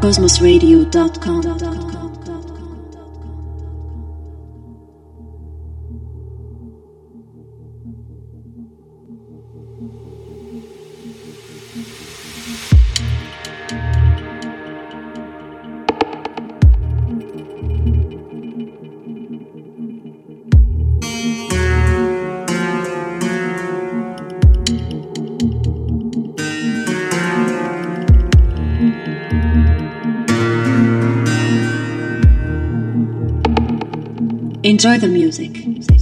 cosmosradio.com. Enjoy the music.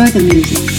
Enjoy the music.